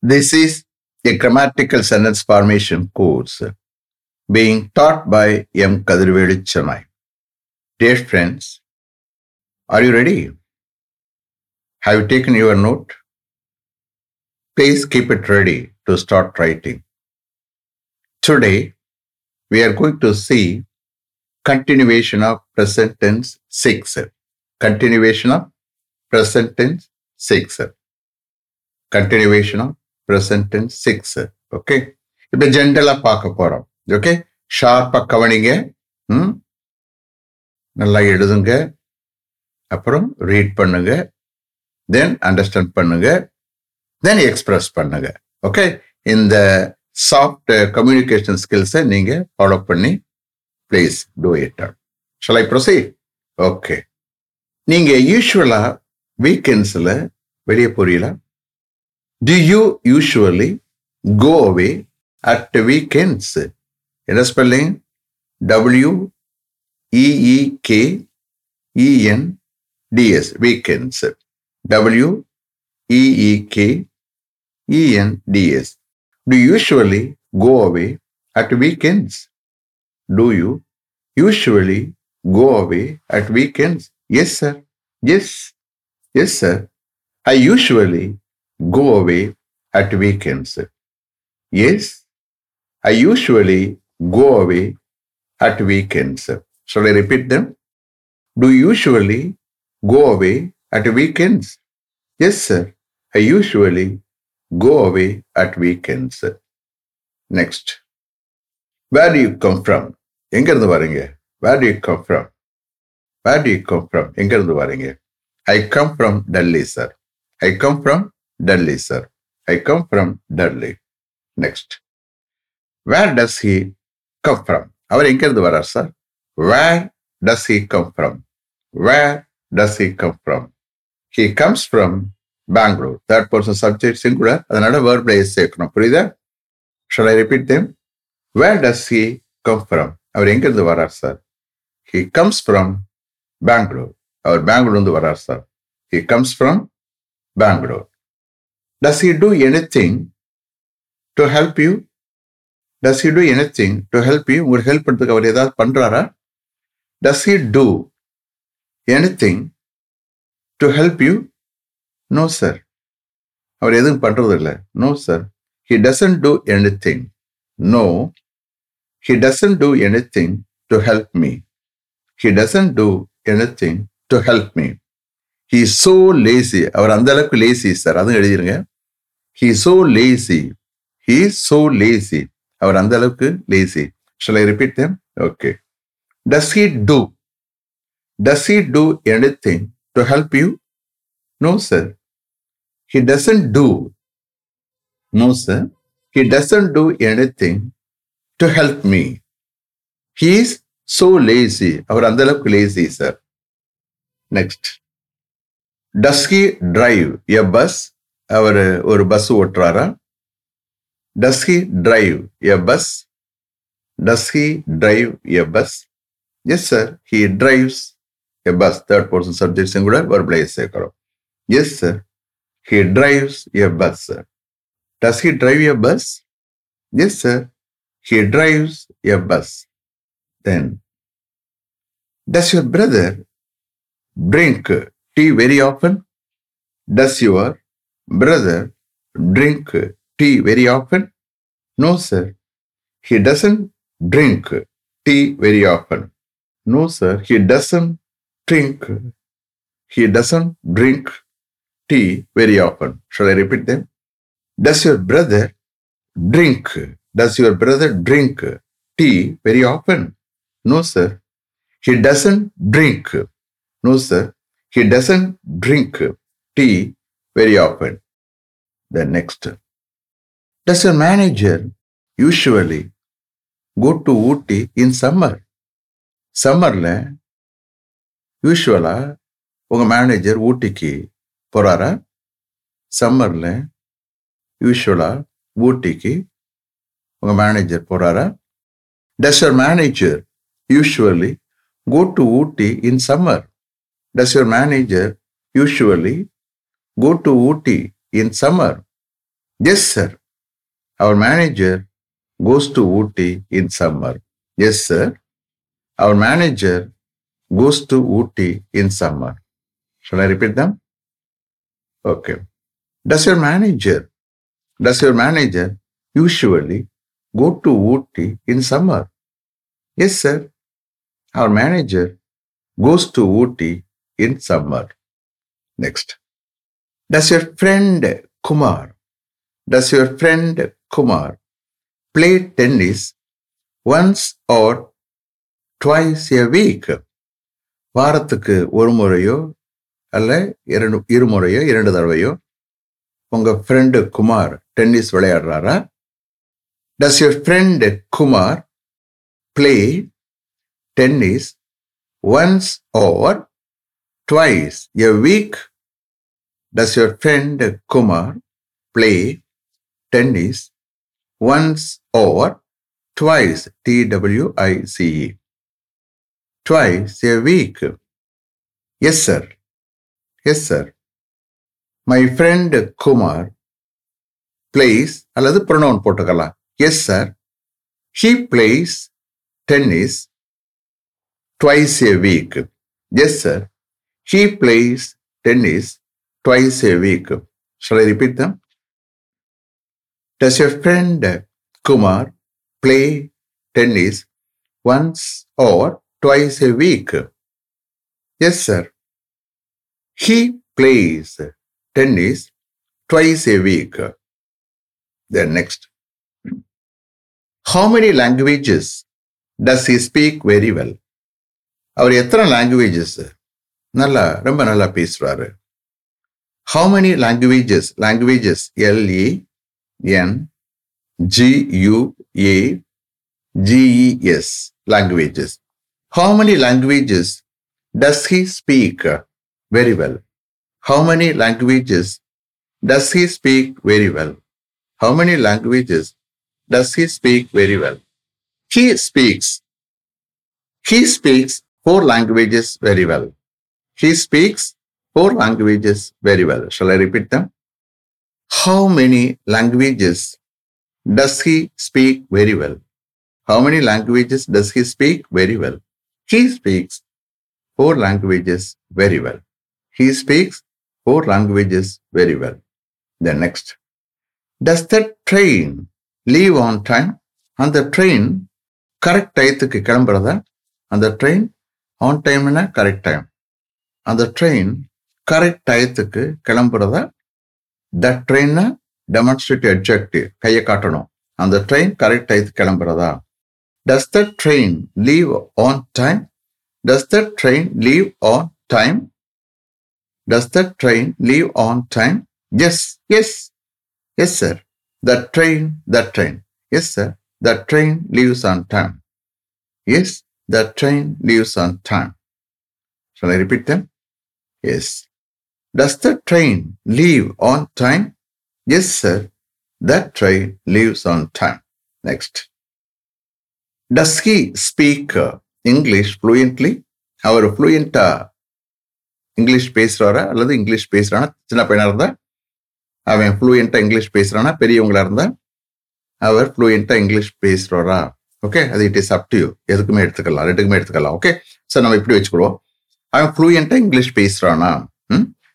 This is a grammatical sentence formation course being taught by M. Kadirvedi Chennai. Dear friends, are you ready? Have you taken your note? Please keep it ready to start writing. Today, we are going to see continuation of present tense 6. Continuation of present tense 6. Continuation of present tense 6. Okay இப்போ ஜென்ரலா பார்க்க போறோம். Okay ஷார்ப்பா கவனிங்க. ம்? நல்லா எழுதுங்க. அப்புறம் ரீட் பண்ணுங்க. தென் அண்டர்ஸ்டாண்ட் பண்ணுங்க. தென் எக்ஸ்பிரஸ் பண்ணுங்க. ஓகே இந்த சாஃப்ட் கம்யூனிகேஷன் ஸ்கில்ஸை நீங்க ஃபாலோ பண்ணி please do it shall I proceed okay நீங்க யூஸ்வலா வீக்கெண்ட்ஸில் வெளியே போறீங்களா? Do you usually go away at weekends என்ன spelling W E E K E N D S weekends W E E K E N D S Do you usually go away at weekends? Do you usually go away at weekends? Yes, sir. Yes. Yes, sir. I usually go away at weekends. Yes. I usually go away at weekends. Shall I repeat them? Do you usually go away at weekends? Yes, sir. I usually go away at weekends. Next. Where do you come from? எங்க இருந்து வரீங்க Where do you come from? Where do you come from? எங்க இருந்து வரீங்க I come from Delhi, sir. I come from Delhi, sir. I come from Delhi. Next. Where does he come from? அவர் எங்க வர்றார் வரார் sir where does he come from where does he come from he comes from Bangalore third person subject singular அதனால வேர் place சேர்க்கணும். புரியுதா? Shall I repeat them where does he come from அவர் எங்கிருந்து வரார் sir he comes from Bangalore அவர் பெங்களூர்ந்து வரார் sir he comes from Bangalore does he do anything to help you does he do anything to help you உங்களுக்கு help பண்ணுறதுக்கு அவர் ஏதாவது பண்ணுறாரா does he do anything to help you no sir அவர் எதுவும் பண்ணுறது இல்லை no sir he doesn't do anything no he doesn't do anything to help me he doesn't do anything to help me he so lazy அவர் அந்த அளவுக்கு lazy sir அதுவும் எழுதிருங்க. He so lazy he so lazy அவர் அந்த அளவுக்கு lazy shall I repeat them okay does he do does he do anything to help you no sir he doesn't do. No, sir. He doesn't do anything to help me. He is so lazy. அவர் அந்த அளவுக்கு lazy sir next does he drive. A bus அவர் ஒரு bus ஓட்டுறாரா? Does he drive. A bus does he drive. A bus. Yes sir he drives a bus third person subject கூட ஒரு place சேர்க்கிறோம். Yes sir he drives a bus sir does he drive a bus. Yes, sir he drives a bus. Then does your brother drink? Tea very often? Does your brother drink tea very often? No, sir. He doesn't drink tea very often. No, sir. He doesn't drink. He doesn't drink tea very often. Shall I repeat them? Does your brother drink? Does your brother drink tea very often? No, sir. He doesn't drink. No, sir. He doesn't drink tea very often. The next. Does your manager usually go to Ooty in summer? சம்மர்ல யூஸ்வலாக உங்க manager ஊட்டிக்கு போகிறாரா சம்மர்ல யூஸ்வலாக ஊட்டிக்கு உங்கள் manager போகிறாரா does your manager usually go to Ooty in summer Does your manager usually go to Ooty in summer? Yes, sir. Our manager goes to Ooty in summer. Yes, sir. Our manager goes to Ooty in summer. Shall I repeat them? Okay. Does your manager, does your manager usually go to Ooty in summer? Yes, sir. Our manager goes to Ooty in summer. Next. Does your friend Kumar, does your friend Kumar play tennis once or twice a week? வாரத்துக்கு ஒரு முறையோ அல்ல இரண்டு இருமுறையோ இரண்டு தடவையோ உங்க friend Kumar tennis விளையாடுறாரா does your friend Kumar play tennis once or twice a week does your friend Kumar play tennis once or twice T W I C E twice a week. Yes, sir. Yes, sir. My friend Kumar plays, அல்லது pronoun போட்டுக்கலாம். Yes, sir. He plays tennis twice a week. Yes, sir. He plays tennis twice a week. Shall I repeat them? Does your friend Kumar play tennis once or twice a week. Yes, sir. He plays tennis twice a week. Then next. How many languages does he speak very well? அவர் எத்தனை languages நல்லா ரொம்ப நல்லா பேசுறாரு how many languages languages L E N G U A G E S languages How many languages does he speak very well? How many languages does he speak very well? How many languages does he speak very well? He speaks. He speaks four languages very well. He speaks four languages very well. Shall I repeat them? How many languages does he speak very well? How many languages does he speak very well? He speaks four languages very well. He speaks four languages very well. Then next. Does the train leave on time? அந்த train correct டயத்துக்கு கிளம்புறதா அந்த train on டைம்னா correct time அந்த train correct டயத்துக்கு கிளம்புறத த ட்ரெயினை demonstrative objective கையை காட்டணும் அந்த ட்ரெயின் கரெக்ட் டயத்துக்கு கிளம்புறதா does the train leave on time does the train leave on time does the train leave on time yes yes yes sir the train the train yes sir the train leaves on time yes the train leaves on time Shall I repeat? Yes. Does the train leave on time? Yes, sir. That train leaves on time. Next. Does he speak uh, English fluently அவர் ஃப்ளூயண்டா English பேசுறாரா? அல்லது English பேசுகிறானா சின்ன பையனாக இருந்தா? அவன் ஃப்ளூயண்டா English பேசுறானா? பெரியவங்களா இருந்தா? அவர் ஃப்ளூயண்டா இங்கிலீஷ் பேசுறாரா? ஓகே அது it is up to you எதுக்குமே எடுத்துக்கலாம். ரெண்டுக்குமே எடுத்துக்கலாம். ஓகே சார் நம்ம இப்படி வச்சுக்கிடுவோம். அவன் ஃப்ளூயண்டா English பேசுறானா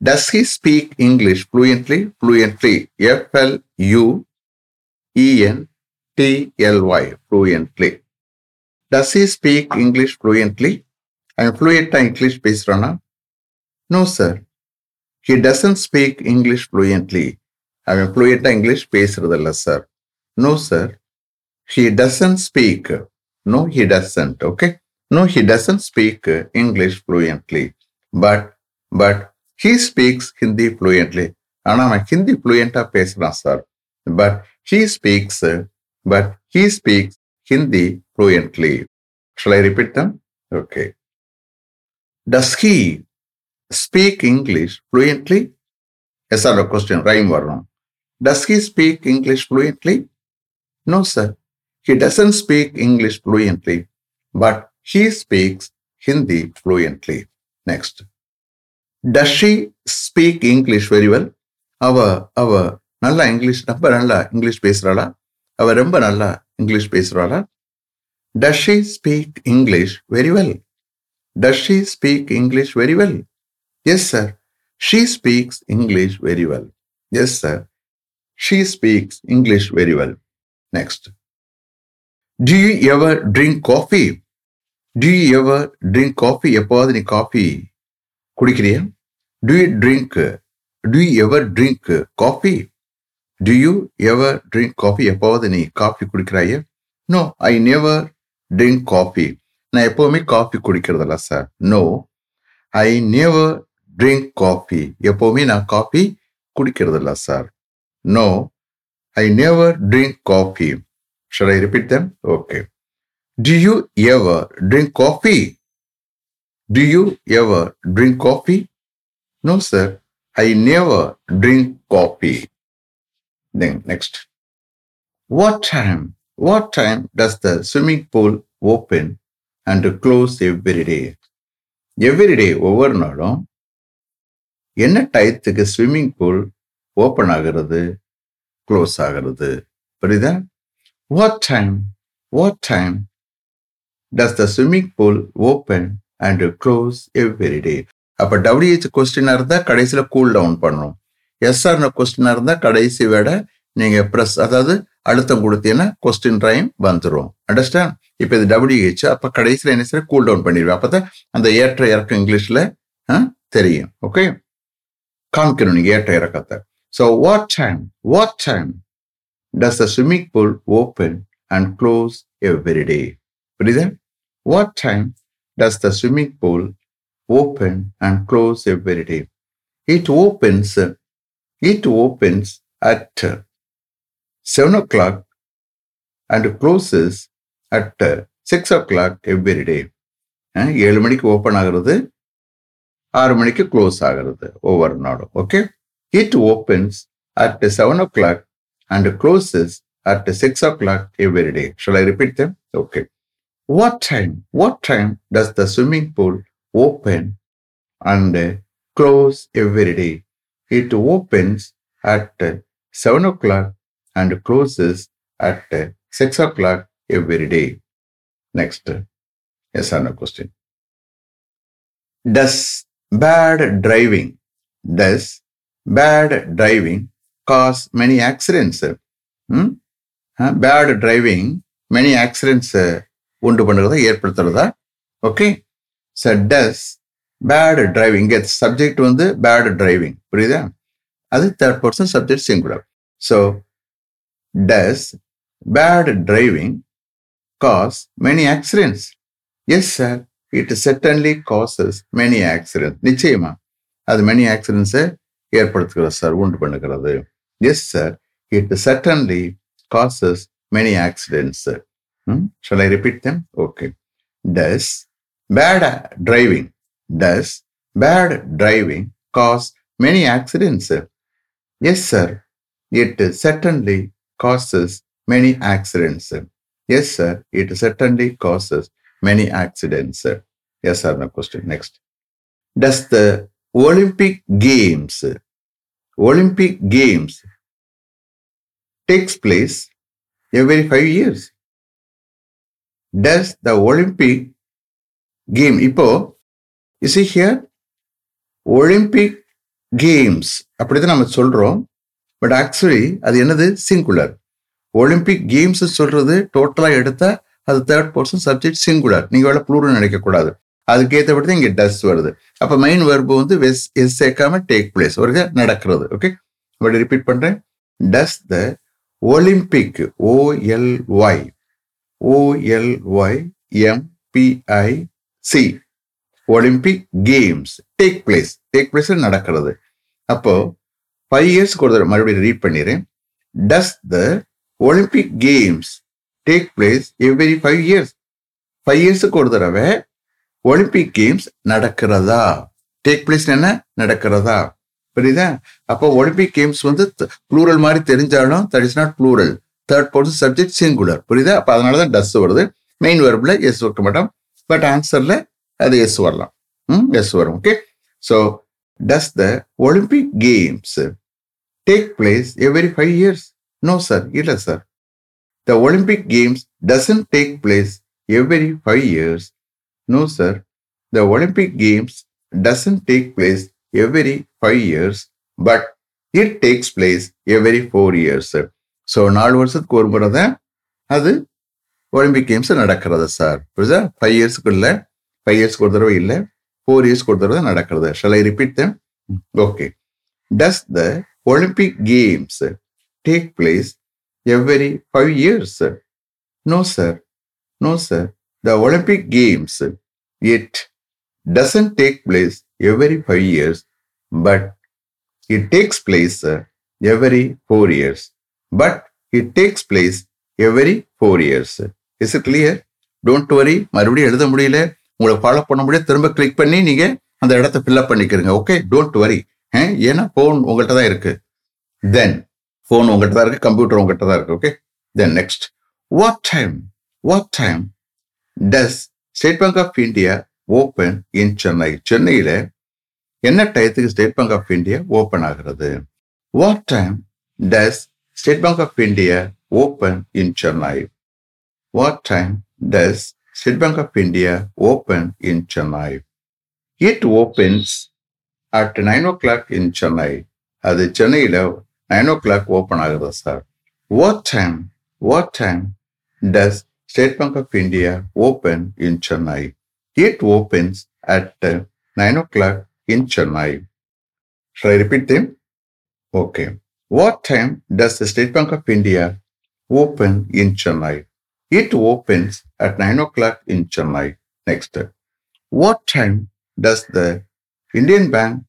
does he speak English fluently fluently F L U E N T L Y fluently does he speak English fluently அவன் ஃப்ளூயண்டா English பேசுறானா no sir he doesn't speak English fluently அவன் ஃப்ளூயண்டா English பேசுறதில்ல sir no sir he doesn't speak no he doesn't okay No, he doesn't speak English fluently, but but he speaks Hindi fluently. ஆனால் அவன் ஹிந்தி ஃப்ளூயண்டாக பேசுகிறான் sir but he speaks but he speaks Hindi fluently shall I repeat them okay does he speak English fluently yes or question rhyme வரணும் does he speak English fluently no sir he doesn't speak English fluently but he speaks Hindi fluently. Next. Does she speak English very well? அவ அவ நல்லா English ரொம்ப நல்லா English பேசுறாளா? அவ ரொம்ப நல்லா English பேசுறாளா? Does she speak English very well does she speak English very well yes sir she speaks English very well yes sir she speaks English very well next do you ever drink coffee do you ever drink coffee எப்போவாது நீ coffee குடிக்கிறியா? Do you drink do you ever drink coffee do you ever drink coffee எப்போவாது நீ coffee குடிக்கிறாய? No I never drink coffee நான் எப்போவுமே coffee குடிக்கிறதில்ல sir no I never drink coffee எப்போவுமே நான் coffee குடிக்கிறதில்ல sir no I never drink coffee shall I repeat them okay Do you ever drink coffee? Do you ever drink coffee? No, sir. I never drink coffee. Then next. What time? What time does the swimming pool open and close every day? Every day ஒவ்வொரு நாளும் என்ன டயத்துக்கு swimming pool open ஆகிறது close ஆகிறது புரியுதா what time what time does the swimming pool open and close every day அப்போ W H கொஸ்டினாக இருந்தால் கடைசியில் கூல் டவுன் பண்ணணும். எஸ்ஆர்ன கொஸ்டினாக இருந்தால் கடைசி விட நீங்கள் ப்ரெஸ் அதாவது அழுத்தம் கொடுத்தீங்கன்னா கொஸ்டின் டைம் வந்துடும் அண்டர்ஸ்டாண்ட் இப்போ இது டபிள்யூஹெச் அப்போ கடைசியில் என்ன செய்ய கூல் டவுன் பண்ணிடுவேன். அப்போ தான் அந்த ஏற்ற இறக்கம் இங்கிலீஷில் தெரியும். ஓகே காமிக்கணும் நீங்கள் ஏற்ற இறக்கத்தை. So what time what time does the swimming pool open and close every day புரியுதா? What time does the swimming pool open and close every day it opens it opens at seven o'clock and closes at six o'clock every day ஏழு மணிக்கு open ஆகிறது ஆறு மணிக்கு close ஆகிறது ஒவ்வொரு நாளும் okay it opens at seven o'clock and closes at 6 o'clock every day. Shall I repeat them? Okay. What time? What time does the swimming pool open and close every day? It opens at 7 o'clock and closes at 6 o'clock every day. Next. Yes or no question. Does bad driving, does bad driving cause many accidents. Hmm? Bad driving many accidents உண்டு பண்ணுறதா ஏற்படுத்துறதா? Okay sir does bad driving இங்கே subject வந்து bad driving புரியுதா? அது third person subject singular so does bad driving cause many accidents yes sir it certainly causes many accident நிச்சயமா. அது many ஆக்சிடென்ட்ஸை ஏற்படுத்துகிறது சார் உண்டு பண்ணுகிறது. Yes sir it certainly causes many accidents. Hmm? Shall I repeat them? Okay. Does bad driving, does bad driving cause many accidents? Yes, sir. It certainly causes many accidents. Yes, sir. It certainly causes many accidents. Yes, sir. No question. Next. Does the Olympic Games Olympic Games takes place every five years. Does the Olympic game இப்போ is here Olympic games அப்படி அப்படிதான் நம்ம சொல்றோம். But actually அது என்னது? Singular Olympic games சொல்றது டோட்டலாக எடுத்தா அது தேர்ட் பர்சன் சப்ஜெக்ட் சிங்குலர் நீங்க வேலை ப்ளூரல் நினைக்கக்கூடாது அதுக்கேற்றபடி தான் இங்கே டஸ் வருது. அப்போ மெயின் வெர்பு வந்து வெஸ் எஸ் சேர்க்காம டேக் பிளேஸ் ஒரு நடக்கிறது ஓகே பட் ரிப்பீட் பண்ணுறேன் does the Olympic O L Y O L Y M P I C Olympic games take place take place நடக்கிறது. அப்போ ஃபைவ் இயர்ஸ் ஒரு மறுபடியும் ரீட் பண்ணிடுறேன். Does the Olympic games take place every five years five இயர்ஸுக்கு ஒரு தடவை Olympic games நடக்கிறதா? Take place என்ன? நடக்கிறதா? புரியுதா? அப்போ ஒலிம்பிக் கேம்ஸ் வந்து ப்ளூரல் மாதிரி தெரிஞ்சாலும் that is not plural third person subject singular புரியுதா அப்போ அதனால தான் டஸ் வருது மெயின் வெர்பில் எஸ் வைக்க மாட்டோம் பட் ஆன்சரில் அது எஸ் வரலாம் ம் எஸ் வரும் okay so does the Olympic games take place every five years no sir இல்லை sir the Olympic games doesn't take place every five years no sir the Olympic games doesn't take place every five years but it takes place every four years sir so நாலு வருஷத்துக்கு ஒரு முறை தான் அது Olympic games நடக்கிறது sir புரியுதா? Five இயர்ஸ்க்குள்ள five இயர்ஸ்க்கு ஒரு தடவை இல்லை ஃபோர் இயர்ஸ்க்கு ஒரு தடவை நடக்கிறது. Shall I repeat them? Okay does the Olympic games take place every five years no sir no sir the Olympic games it doesn't take place every five years but it takes place every four years. But it takes place every four years is it clear don't worry மறுபடியும் எழுத முடியல. உங்களை follow பண்ண முடியாது திரும்ப click பண்ணி நீங்க அந்த இடத்த ஃபில்அப் பண்ணிக்கிறீங்க. ஓகே டோன்ட் வரி ஏன்னா ஃபோன் உங்கள்கிட்ட தான் இருக்கு. தென் ஃபோன் உங்கள்கிட்ட தான் இருக்கு. கம்ப்யூட்டர் உங்கள்கிட்ட தான் இருக்கு. Okay then next what time what time does State Bank of India open in Chennai சென்னையில என்ன டயத்துக்கு State Bank of India open ஆகிறது? What time does State Bank of India open in Chennai what time does State Bank of India open in Chennai it opens at nine o'clock in Chennai அது சென்னையில nine o'clock open ஆகுது sir what time what time does State Bank of India open in Chennai it opens at uh, 9 o'clock in Chennai Shall I repeat them? Okay. What time does the State Bank of India open in Chennai? It opens at 9 o'clock in Chennai. Next. What time does the Indian Bank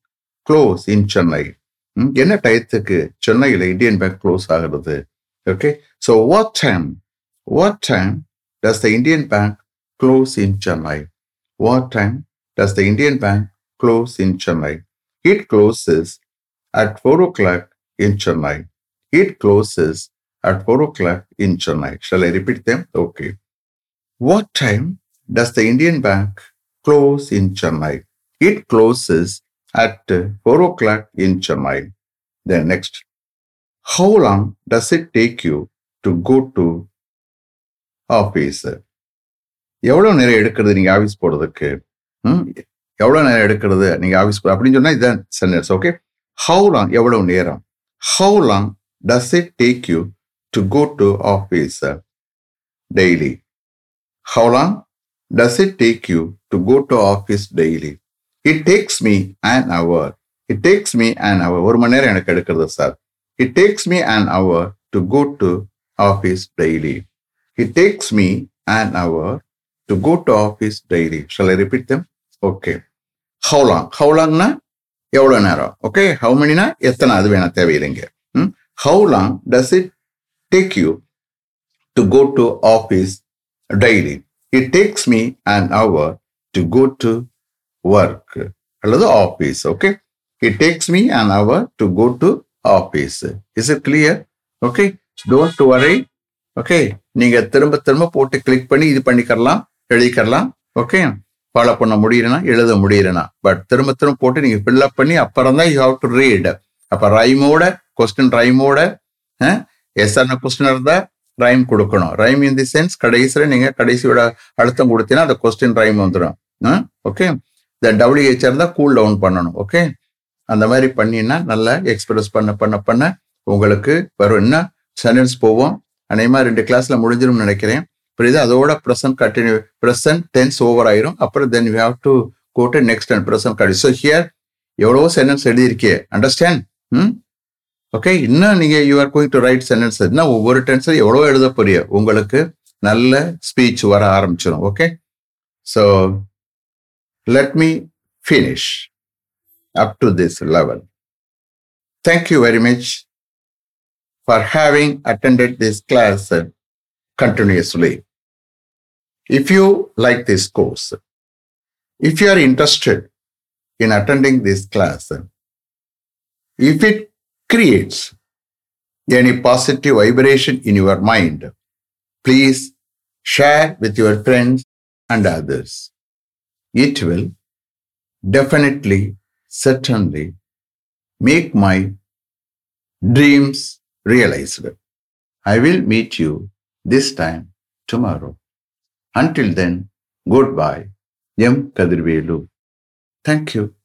close in Chennai? ம், என்ன டயத்துக்கு சென்னையில் Indian bank close ஆகிறது okay so what time what time does the Indian Bank close in Chennai What time does the Indian Bank close in Chennai? It closes at 4 o'clock in Chennai. It closes at 4 o'clock in Chennai. Shall I repeat them? Okay. What time does the Indian Bank close in Chennai? It closes at 4 o'clock in Chennai. Then next. How long does it take you to go to office? எவ்வளோ நேரம் எடுக்கிறது நீங்கள் office போகிறதுக்கு ம்? எவ்வளவு நேரம் எடுக்கிறது நீங்கள் ஆஃபீஸ் போ அப்படின்னு சொன்னால் இதுதான் சென்டென்ஸ் ஓகே ஹவு லாங் எவ்வளோ நேரம் How long does it take you to go to office daily how long does it take you to go to office daily it takes me an hour it takes me an hour ஒரு மணி நேரம் எனக்கு எடுக்கிறது sir it takes me an hour to go to office daily it takes me an hour to go to office daily. Shall I repeat them? Okay. How long? How long na? எவ்வளோ நேரம்? Okay how மெனினா எத்தனை அது வேணா தேவையில்லைங்க. How long does it take you to go to office daily it takes me an hour to go to work அல்லது office okay it takes me an hour to go to office is it clear okay don't worry okay நீங்க திரும்ப திரும்ப போட்டு click பண்ணி இது பண்ணிக்கலாம் எழுதிக்கலாம் okay follow பண்ண முடியலனா எழுத முடியலனா. பட் திரும்ப திரும்ப போட்டு நீங்கள் ஃபில்அப் பண்ணி அப்புறம் தான் யூ ஹாவ் டு ரீட் அப்போ ரைமோட கொஸ்டின் ரைமோட எஸ் ஆன கொஸ்டின் இருந்தால் ரைம் கொடுக்கணும். ரைம் இன் தி சென்ஸ் கடைசியில் நீங்கள் கடைசியோட அழுத்தம் கொடுத்தீங்கன்னா அந்த கொஸ்டின் ரைம் வந்துடும் ஓகே இந்த டபிள்யூஹெச் தான் கூல் டவுன் பண்ணணும். ஓகே அந்த மாதிரி பண்ணினா நல்லா எக்ஸ்பிரஸ் பண்ண பண்ண பண்ண உங்களுக்கு வரும். என்ன? சென்டென்ஸ் போவோம் அநேகமா ரெண்டு கிளாஸ்ல முடிஞ்சிடும் நினைக்கிறேன். புரியுது? அதோட present continue present tense over ஆயிரும். அப்புறம் then you have to go to next and present continue so here எவ்வளவோ சென்டென்ஸ் எழுதியிருக்கே அண்டர்ஸ்டாண்ட் ம்? ஓகே இன்னும் நீங்க you are going to write sentence இன்னும் ஒவ்வொரு டென்ஸும் எவ்வளோ எழுத போறிய உங்களுக்கு நல்ல ஸ்பீச் வர ஆரம்பிச்சிடும் okay so let me finish up to this level thank you very much for having attended this class continuously. If you like this course, if you are interested in attending this class, if it creates any positive vibration in your mind, please share with your friends and others. It will definitely, certainly make my dreams realized. I will meet you this time tomorrow. Until then, goodbye. M. Kadirvelu. Thank you.